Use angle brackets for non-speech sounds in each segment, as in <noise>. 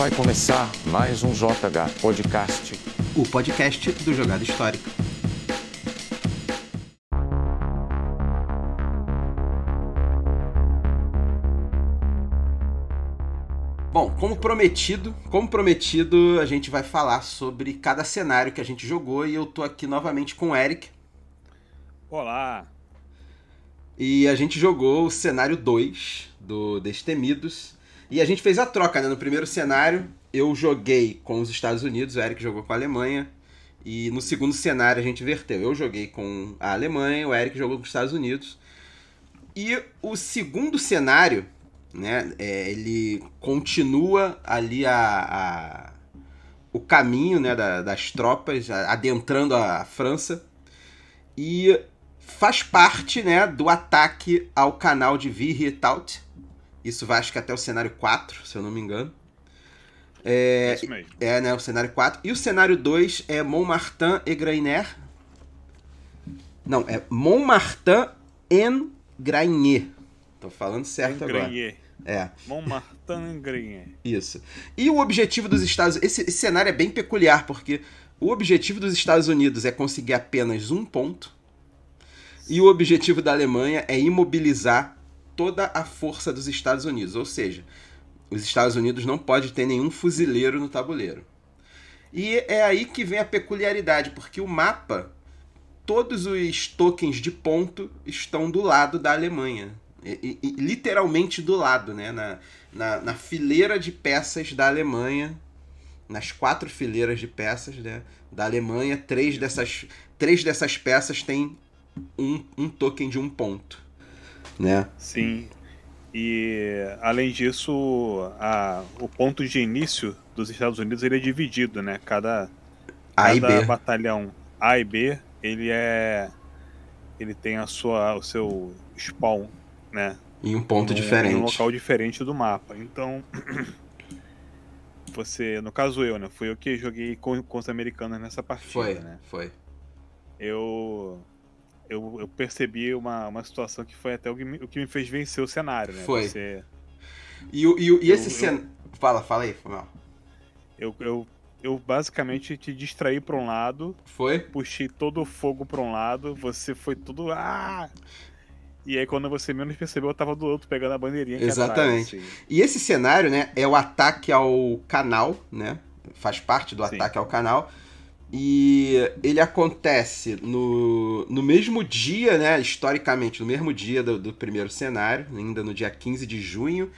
Vai começar mais um JH Podcast. O podcast do Jogada Histórica. Bom, como prometido, como prometido, a gente vai falar sobre cada cenário que a gente jogou e eu tô aqui novamente com o Eric. Olá. E a gente jogou o cenário 2 do Destemidos. E a gente fez a troca, né? No primeiro cenário, eu joguei com os Estados Unidos, o Eric jogou com a Alemanha. E no segundo cenário a gente inverteu. Eu joguei com a Alemanha, o Eric jogou com os Estados Unidos. E o segundo cenário, né? É, ele continua ali a, a o caminho né, da, das tropas, adentrando a França. E faz parte né, do ataque ao canal de Virrietaut. Isso vai acho que até o cenário 4, se eu não me engano. É, Isso mesmo. é, né, o cenário 4. E o cenário 2 é Montmartin et Grainer. Não, é Montmartin en Grainer. Tô falando certo agora. É. Montmartin Grenier. Isso. E o objetivo dos Estados esse, esse cenário é bem peculiar, porque o objetivo dos Estados Unidos é conseguir apenas um ponto. E o objetivo da Alemanha é imobilizar toda a força dos Estados Unidos. Ou seja, os Estados Unidos não pode ter nenhum fuzileiro no tabuleiro. E é aí que vem a peculiaridade, porque o mapa, todos os tokens de ponto estão do lado da Alemanha. E- e- literalmente do lado, né? Na, na, na fileira de peças da Alemanha, nas quatro fileiras de peças né, da Alemanha, três dessas, três dessas peças têm um, um token de um ponto. Né? Sim. E além disso, a, o ponto de início dos Estados Unidos ele é dividido, né? Cada, A e cada batalhão A e B, ele é ele tem a sua o seu spawn, né? Em um ponto diferente. Em um local diferente do mapa. Então, <clears throat> você, no caso eu, né? Fui eu que joguei com, com os americanos nessa partida, Foi, né? foi. eu, eu, eu percebi uma, uma situação que foi até o que, me, o que me fez vencer o cenário, né? Foi. Você, E, e, e esse Eu- cen... Fala, fala aí, foi mal. eu, eu, eu basicamente te distraí pra um lado, Foi? puxei todo o fogo pra um lado, você foi tudo. Ah! E aí quando você menos percebeu, eu tava do outro pegando a bandeirinha Exatamente. atrás. assim. E esse cenário, né, é o ataque ao canal, né? Faz parte do Sim. ataque ao canal. E ele acontece no, no mesmo dia, né? Historicamente, no mesmo dia do, do primeiro cenário, ainda no dia 15 de junho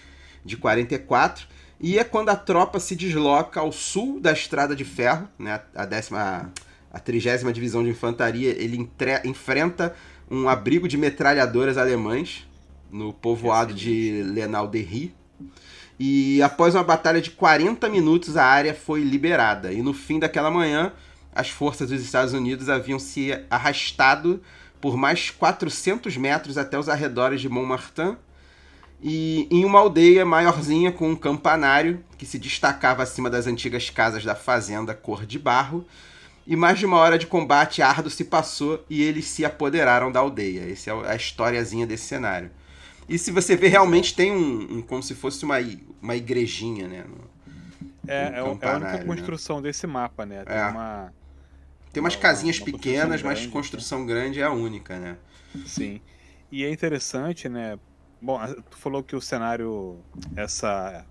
de 44. E é quando a tropa se desloca ao sul da Estrada de Ferro, né? A décima. A trigésima divisão de infantaria, ele entre- enfrenta um abrigo de metralhadoras alemães no povoado de Lenal-Derry. E após uma batalha de 40 minutos, a área foi liberada. E no fim daquela manhã, as forças dos Estados Unidos haviam se arrastado por mais 400 metros até os arredores de Montmartin. E em uma aldeia maiorzinha com um campanário que se destacava acima das antigas casas da fazenda cor de barro. E mais de uma hora de combate árduo se passou e eles se apoderaram da aldeia. Essa é a historiazinha desse cenário. E se você ver, realmente tem um, um- como se fosse uma, uma igrejinha, né? no- É, Um é, é a única né? construção desse mapa, né? Tem É. uma. Tem umas Uma- casinhas uma pequenas, construção mas grande, construção grande é a única, né? Sim. E é interessante, né? Bom, tu falou que o cenário, essa,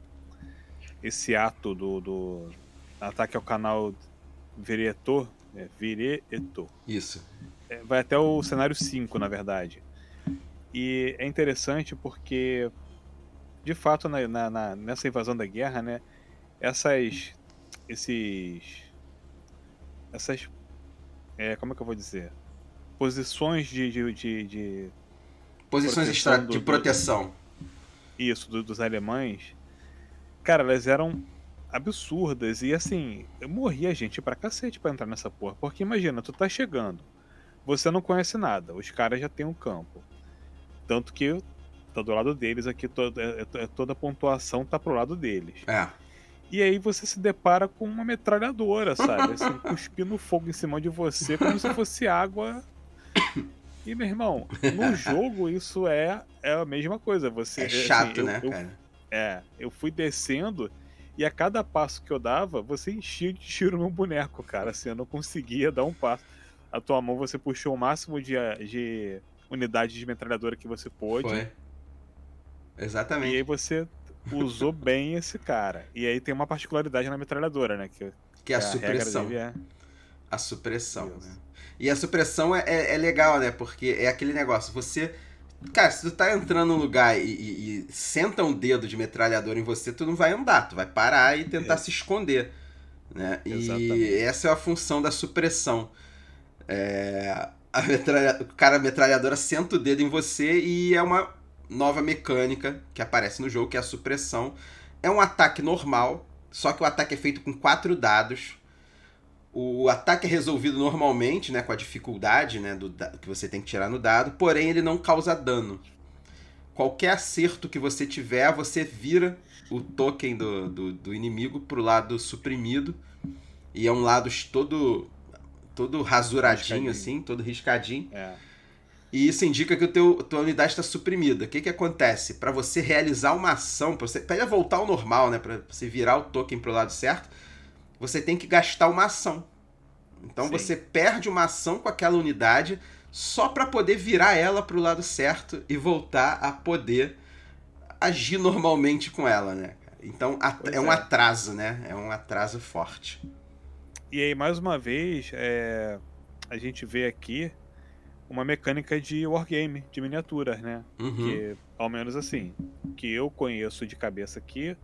esse ato do, do ataque ao canal Viretor, é, Viretor, Isso. é, vai até o cenário 5, na verdade. E é interessante porque, de fato, na, na- na- nessa invasão da guerra, né? Essas. Esses. Essas. É, como é que eu vou dizer? Posições de- de- de- de Posições Proteção do- de do- proteção. isso do- dos alemães, cara, elas eram absurdas e assim, eu morria gente pra cacete pra entrar nessa porra, porque imagina, tu tá chegando, você não conhece nada, os caras já têm um campo, tanto que tá do lado deles aqui, to- é- é- é- toda a pontuação tá pro lado deles. É. E aí você se depara com uma metralhadora, sabe? Assim, <laughs> cuspindo fogo em cima de você como se fosse água. <coughs> E, meu irmão, no jogo isso é, é a mesma coisa. Você, É assim, chato, eu- né, eu- cara? é, eu fui descendo E a cada passo que eu dava, você enchia de tiro no boneco, cara. Assim, eu não conseguia dar um passo. A tua mão você puxou o máximo de, de unidade de metralhadora que você pôde. Foi. Exatamente. E aí você usou bem esse cara. E aí tem uma particularidade na metralhadora, né? Que, que é a, a supressão. É... A supressão, né? E a supressão é, é, é, legal, né? Porque é aquele negócio, você. Cara, se tu tá entrando num lugar e, e, e senta um dedo de metralhadora em você, tu não vai andar, tu vai parar e tentar é. se esconder. Né? Exatamente. E essa é a função da supressão. É, a metralha, o cara a metralhadora senta o dedo em você e é uma nova mecânica que aparece no jogo, que é a supressão. É um ataque normal, só que o ataque é feito com quatro dados. O ataque é resolvido normalmente, né, com a dificuldade né, do, que você tem que tirar no dado, porém ele não causa dano. Qualquer acerto que você tiver, você vira o token do, do, do inimigo pro lado suprimido. E é um lado todo todo rasuradinho, assim, todo riscadinho. É. E isso indica que o teu, tua unidade está suprimida. O que, que acontece? Para você realizar uma ação, para você pra voltar ao normal, né? Para você virar o token pro lado certo, você tem que gastar uma ação. Então Sim. você perde uma ação com aquela unidade só para poder virar ela pro lado certo e voltar a poder agir normalmente com ela, né? Então é, é um atraso, né? É um atraso forte. E aí, mais uma vez, é... a gente vê aqui uma mecânica de wargame, de miniaturas, né? Uhum. Que, ao menos assim, que eu conheço de cabeça aqui,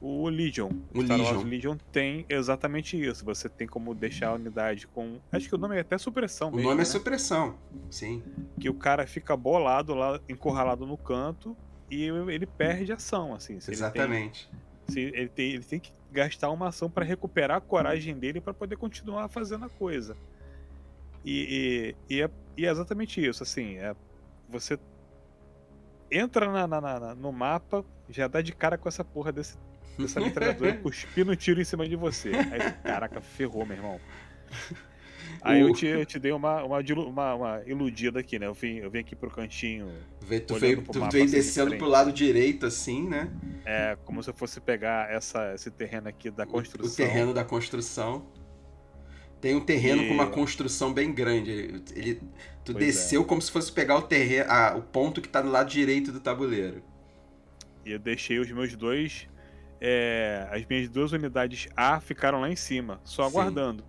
o Legion. O Star Legion. Wars Legion tem exatamente isso. Você tem como deixar a unidade com. Acho que o nome é até supressão. O mesmo, nome né? é supressão, sim. Que o cara fica bolado lá, encurralado no canto e ele perde ação, assim. Exatamente. Ele tem, se ele, tem, ele tem que gastar uma ação para recuperar a coragem dele para poder continuar fazendo a coisa. E, e, e, é, e, é, exatamente isso, assim, é, você entra na, na, na, no mapa, já dá de cara com essa porra desse, dessa metralhadora <laughs> cuspindo tiro em cima de você. Aí, caraca, ferrou, meu irmão. <laughs> Aí eu te, eu te dei uma, uma, uma, uma, iludida aqui, né? Eu vim, eu vim aqui pro cantinho. Vê, tu veio, tu veio assim, descendo pro lado direito, assim, né? É, como se eu fosse pegar essa, esse terreno aqui da construção. O terreno da construção. Tem um terreno e... com uma construção bem grande. Ele, tu pois desceu é. como se fosse pegar o terreno, ah, o ponto que tá no lado direito do tabuleiro. E eu deixei os meus dois. É, as minhas duas unidades A ficaram lá em cima, só Sim. aguardando.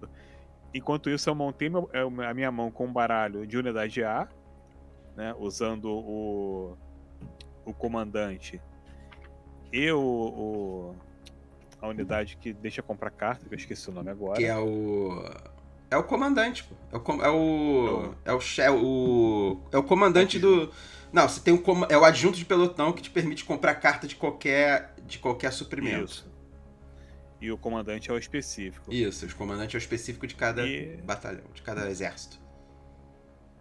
Enquanto isso, eu montei meu, é, a minha mão com um baralho de unidade A, né, usando o, o comandante e o, o, a unidade que deixa comprar carta, que eu esqueci o nome agora. Que é o. É o comandante, pô. É o. É o. É o, é o, é o comandante do. Não, você tem um. É o adjunto de pelotão que te permite comprar carta de qualquer. de qualquer suprimento. Isso. E o comandante é o específico. Isso, o comandante é o específico de cada e... batalhão, de cada exército.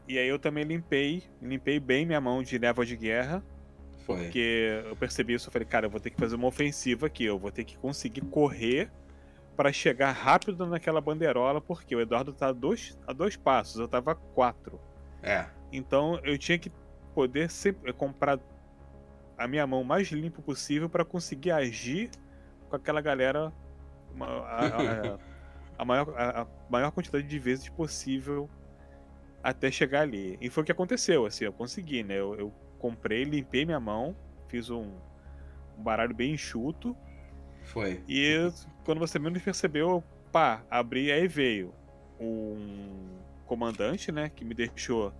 E aí eu também limpei, limpei bem minha mão de névoa de guerra. Foi. Porque eu percebi isso, eu falei, cara, eu vou ter que fazer uma ofensiva aqui, eu vou ter que conseguir correr para chegar rápido naquela bandeirola, porque o Eduardo tá a dois, a dois passos, eu tava a quatro. É. Então eu tinha que poder sempre comprar a minha mão mais limpo possível para conseguir agir com aquela galera a, a, a, <laughs> maior, a, maior quantidade de vezes possível até chegar ali. E foi o que aconteceu, assim, eu consegui, né? Eu, eu comprei, limpei minha mão, fiz um, um, baralho bem enxuto. Foi. E quando você menos percebeu, pá, abri, aí veio um comandante, né, que me deixou...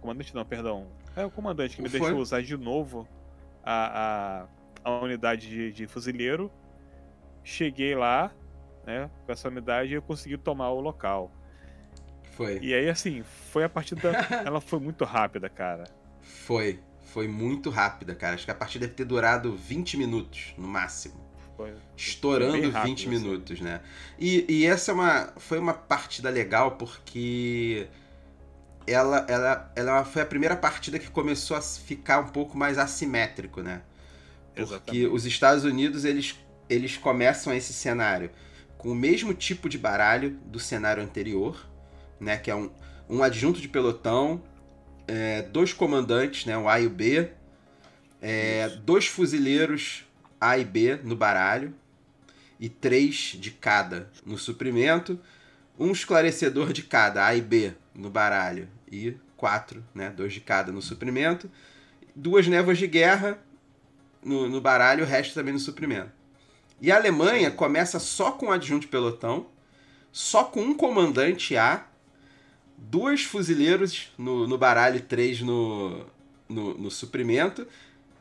Comandante não, perdão. É o comandante que me foi. deixou usar de novo a, a, a unidade de, de fuzileiro Cheguei lá, né, com essa unidade e eu consegui tomar o local. Foi. E aí, assim, foi a partida. <laughs> ela foi muito rápida, cara. Foi. Foi muito rápida, cara. Acho que a partida deve ter durado 20 minutos, no máximo. Foi. Estourando foi rápido, 20 assim. minutos, né? E, e essa é uma, foi uma partida legal porque ela, ela, ela foi a primeira partida que começou a ficar um pouco mais assimétrico, né? Porque Exatamente. os Estados Unidos, eles eles começam esse cenário com o mesmo tipo de baralho do cenário anterior, né? Que é um, um adjunto de pelotão, é, dois comandantes, né? O A e o B, é, dois fuzileiros A e B no baralho. e três de cada no suprimento, um esclarecedor de cada, A e B, no baralho, e quatro, né, dois de cada no suprimento, duas névoas de guerra no, no baralho, o resto também no suprimento. E a Alemanha começa só com adjunto de pelotão, só com um comandante A, dois fuzileiros no, no baralho e três no, no, no suprimento,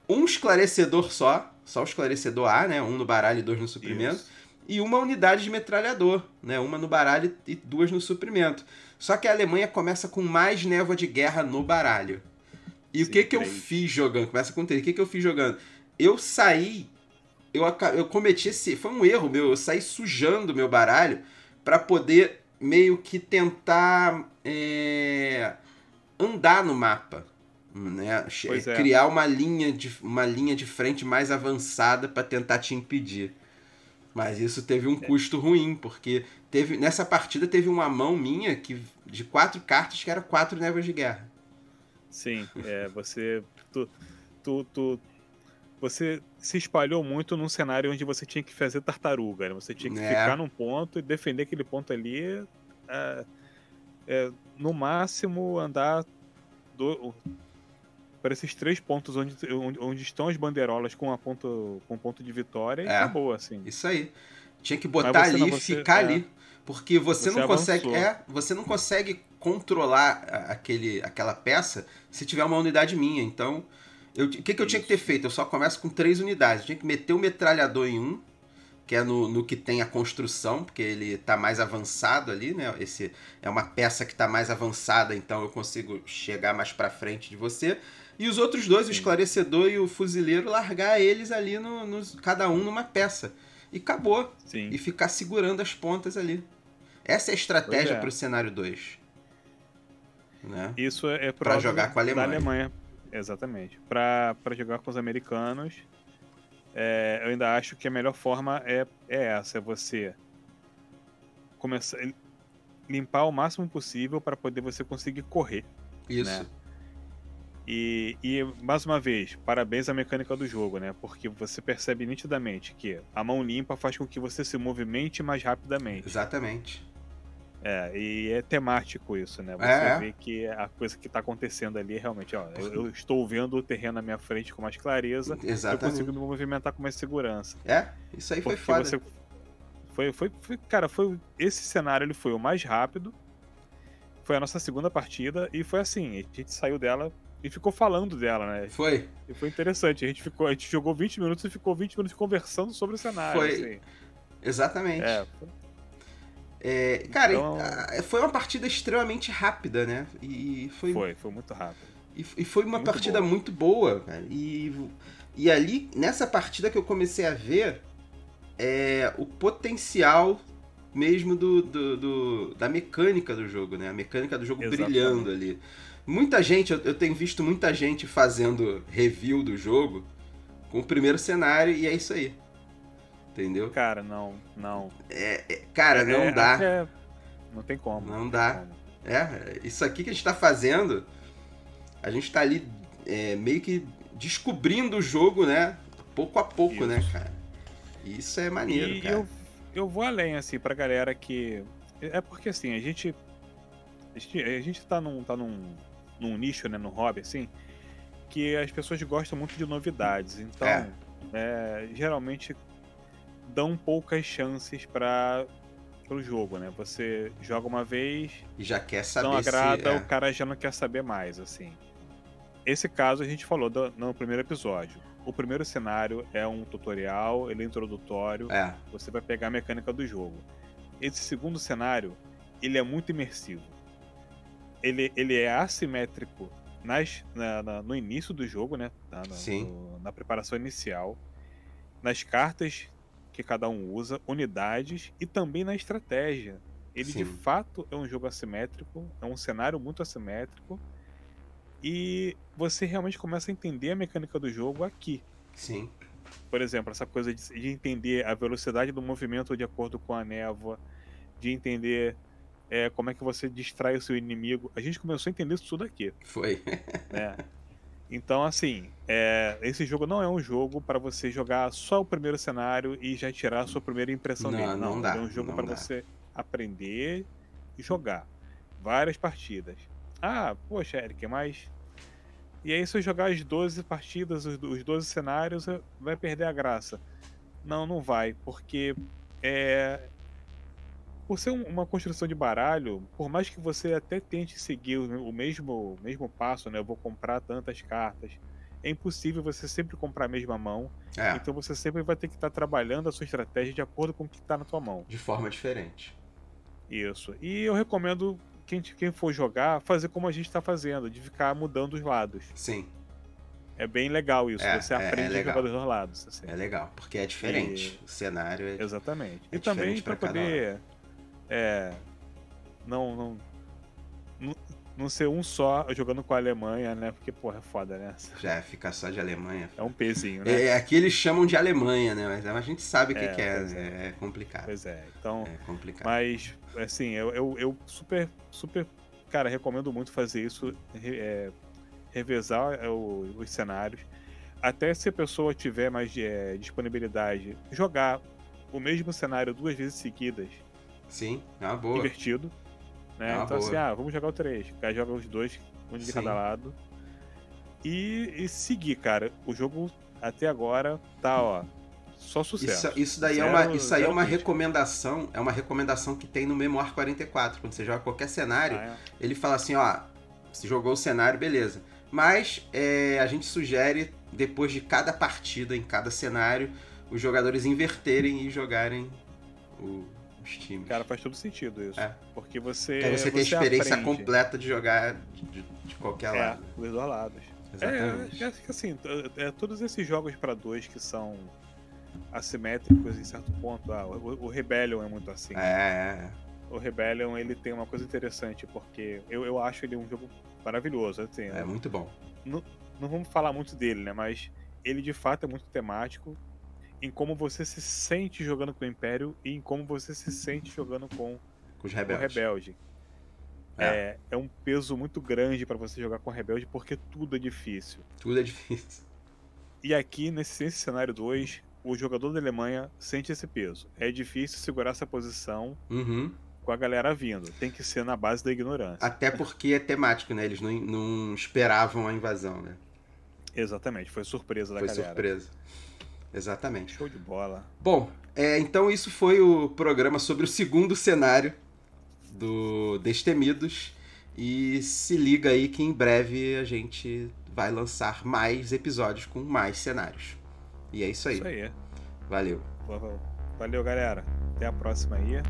um esclarecedor só, só o esclarecedor A, né? Um no baralho e dois no suprimento. Isso. E uma unidade de metralhador, né? Uma no baralho e duas no suprimento. Só que a Alemanha começa com mais névoa de guerra no baralho. E Sim, o que que eu fiz jogando? Começa com três. O que que eu fiz jogando? Eu saí. Eu, eu cometi esse. Foi um erro meu. Eu saí sujando meu baralho para poder meio que tentar é, andar no mapa né? É. Criar uma linha, de, uma linha de frente mais avançada para tentar te impedir. Mas isso teve um é. custo ruim, porque teve nessa partida teve uma mão minha que de quatro cartas que era quatro névoas de guerra. Sim, é, você tu, tu, tu, você se espalhou muito num cenário onde você tinha que fazer tartaruga, né? Você tinha que é. ficar num ponto e defender aquele ponto ali. É, é, no máximo andar do, para esses três pontos onde, onde, onde, estão as bandeirolas com a ponto, com ponto de vitória e é, acabou, assim. Isso aí. Tinha que botar ali e ficar é, ali. Porque você, você não consegue. É, você não consegue controlar aquele, aquela peça se tiver uma unidade minha. Então, o que, que eu tinha que ter feito? Eu só começo com três unidades. Eu tinha que meter o metralhador em um, que é no, no que tem a construção, porque ele está mais avançado ali, né? Esse é uma peça que está mais avançada, então eu consigo chegar mais para frente de você. E os outros dois, Sim. o esclarecedor e o fuzileiro, largar eles ali, no, no, cada um numa peça. E acabou. Sim. E ficar segurando as pontas ali. Essa é a estratégia é. para o cenário 2. Né? Isso é para jogar com a Alemanha. Exatamente. Para jogar com os americanos, é, eu ainda acho que a melhor forma é, é essa: é você começar limpar o máximo possível para poder você conseguir correr. Isso. Né? E, e, mais uma vez, parabéns à mecânica do jogo, né? Porque você percebe nitidamente que a mão limpa faz com que você se movimente mais rapidamente. Exatamente. É, e é temático isso, né? Você é. vê que a coisa que está acontecendo ali é realmente, ó, eu, eu, estou vendo o terreno na minha frente com mais clareza, Exatamente. eu consigo me movimentar com mais segurança. É, isso aí foi foda. Você... Foi, foi, foi, cara, foi esse cenário ele foi o mais rápido. Foi a nossa segunda partida e foi assim, a gente saiu dela e ficou falando dela, né? Foi. E foi interessante. A gente, ficou, a gente jogou 20 minutos e ficou 20 minutos conversando sobre o cenário. Foi. Assim. Exatamente. É. É, cara, então... foi uma partida extremamente rápida, né? E foi. Foi, foi muito rápido. E, e foi uma muito partida boa. muito boa, cara. E, e ali, nessa partida que eu comecei a ver é, o potencial mesmo do, do, do, da mecânica do jogo, né? A mecânica do jogo Exatamente. brilhando ali. Muita gente, eu, eu tenho visto muita gente fazendo review do jogo com o primeiro cenário e é isso aí. Entendeu? Cara, não, não. É, é cara, não é, dá. É, não tem como. Não, não dá. Como. É, isso aqui que a gente tá fazendo, a gente tá ali é, meio que descobrindo o jogo, né? Pouco a pouco, isso. né, cara? Isso é maneiro, e cara. Eu, eu vou além, assim, pra galera que. É porque assim, a gente. A gente, a gente tá num. Tá num num nicho, né, no hobby, assim, que as pessoas gostam muito de novidades. Então, é. É, geralmente dão poucas chances para o jogo, né? Você joga uma vez e já quer saber não agrada, se, é. o cara já não quer saber mais, assim. Esse caso a gente falou do, no primeiro episódio. O primeiro cenário é um tutorial, ele é introdutório. É. Você vai pegar a mecânica do jogo. Esse segundo cenário, ele é muito imersivo ele, ele é assimétrico nas, na, na, no início do jogo, né? Na, no, na preparação inicial, nas cartas que cada um usa, unidades e também na estratégia. Ele Sim. de fato é um jogo assimétrico, é um cenário muito assimétrico. E você realmente começa a entender a mecânica do jogo aqui. Sim. Por exemplo, essa coisa de, de entender a velocidade do movimento de acordo com a névoa, de entender é, como é que você distrai o seu inimigo. A gente começou a entender isso tudo aqui. Foi. Né? <laughs> Então, assim, é, esse jogo não é um jogo para você jogar só o primeiro cenário e já tirar a sua primeira impressão Não, dele. não Não, dá, é um jogo para você aprender e jogar. Várias partidas. Ah, poxa, Eric, mas. E aí, se eu jogar as 12 partidas, os os 12 cenários, vai perder a graça. Não, não vai, porque é. Por ser um- uma construção de baralho, por mais que você até tente seguir o mesmo, mesmo passo, né? Eu vou comprar tantas cartas. É impossível você sempre comprar a mesma mão. É, Então você sempre vai ter que estar trabalhando a sua estratégia de acordo com o que está na tua mão. de forma diferente. Isso. E eu recomendo quem, quem for jogar, fazer como a gente está fazendo, de ficar mudando os lados. Sim, É bem legal isso. É, você é- é aprende a legal. jogar dos dois lados. assim. é legal, porque é diferente. O cenário é. Exatamente. É e também para poder é, não, não, não, não ser um só jogando com a Alemanha, né? Porque, porra, é foda, né? Já fica só de Alemanha. É um pezinho, né? É, aqui eles chamam de Alemanha, né? Mas a gente sabe o que, É, que é, pois né? É complicado. Pois é. Então, É complicado. Mas, assim, eu, eu, eu super, super, cara, recomendo muito fazer isso, é, revezar é, o- os cenários. Até se a pessoa tiver mais é, disponibilidade, jogar o mesmo cenário duas vezes seguidas, Sim, é uma boa. invertido. Né? É uma então, boa. assim, ah, vamos jogar o três. Aí joga os dois, um de Sim. cada lado. E, e seguir, cara. O jogo até agora tá, ó, só sucesso. Isso, isso daí é Zero- uma, isso aí é uma recomendação, é uma recomendação que tem no Memoir 44. Quando você joga qualquer cenário, Ah, é. ele fala assim, ó, você jogou o cenário, beleza. Mas é, a gente sugere, depois de cada partida, em cada cenário, os jogadores inverterem e jogarem o- os times. Cara, faz todo sentido isso. É. Porque você. Aí você tem a experiência aprende. completa de jogar de, de qualquer É, lado. dos dois lados. Exatamente. É, que assim, t- é, todos esses jogos pra dois que são assimétricos em certo ponto. Ah, o, o Rebellion é muito assim. É, é, é. O Rebellion ele tem uma coisa interessante, porque eu, eu acho ele um jogo maravilhoso. Assim, É muito bom. não vamos falar muito dele, né? Mas ele de fato é muito temático em como você se sente jogando com o Império e em como você se sente jogando com Com os o rebeldes. Rebelde. É. É, é um peso muito grande pra você jogar com o Rebelde porque tudo é difícil. Tudo é difícil. E aqui, nesse, nesse cenário 2, o jogador da Alemanha sente esse peso. É difícil segurar essa posição Uhum. com a galera vindo. Tem que ser na base da ignorância. Até porque é temático, né? Eles não, não esperavam a invasão, né? Exatamente, foi surpresa da Foi galera. surpresa. Exatamente. Show de bola. Bom, é, então isso foi o programa sobre o segundo cenário do Destemidos. E se liga aí que em breve a gente vai lançar mais episódios com mais cenários. E é isso aí. Isso aí. Valeu. Valeu, galera. Até a próxima aí.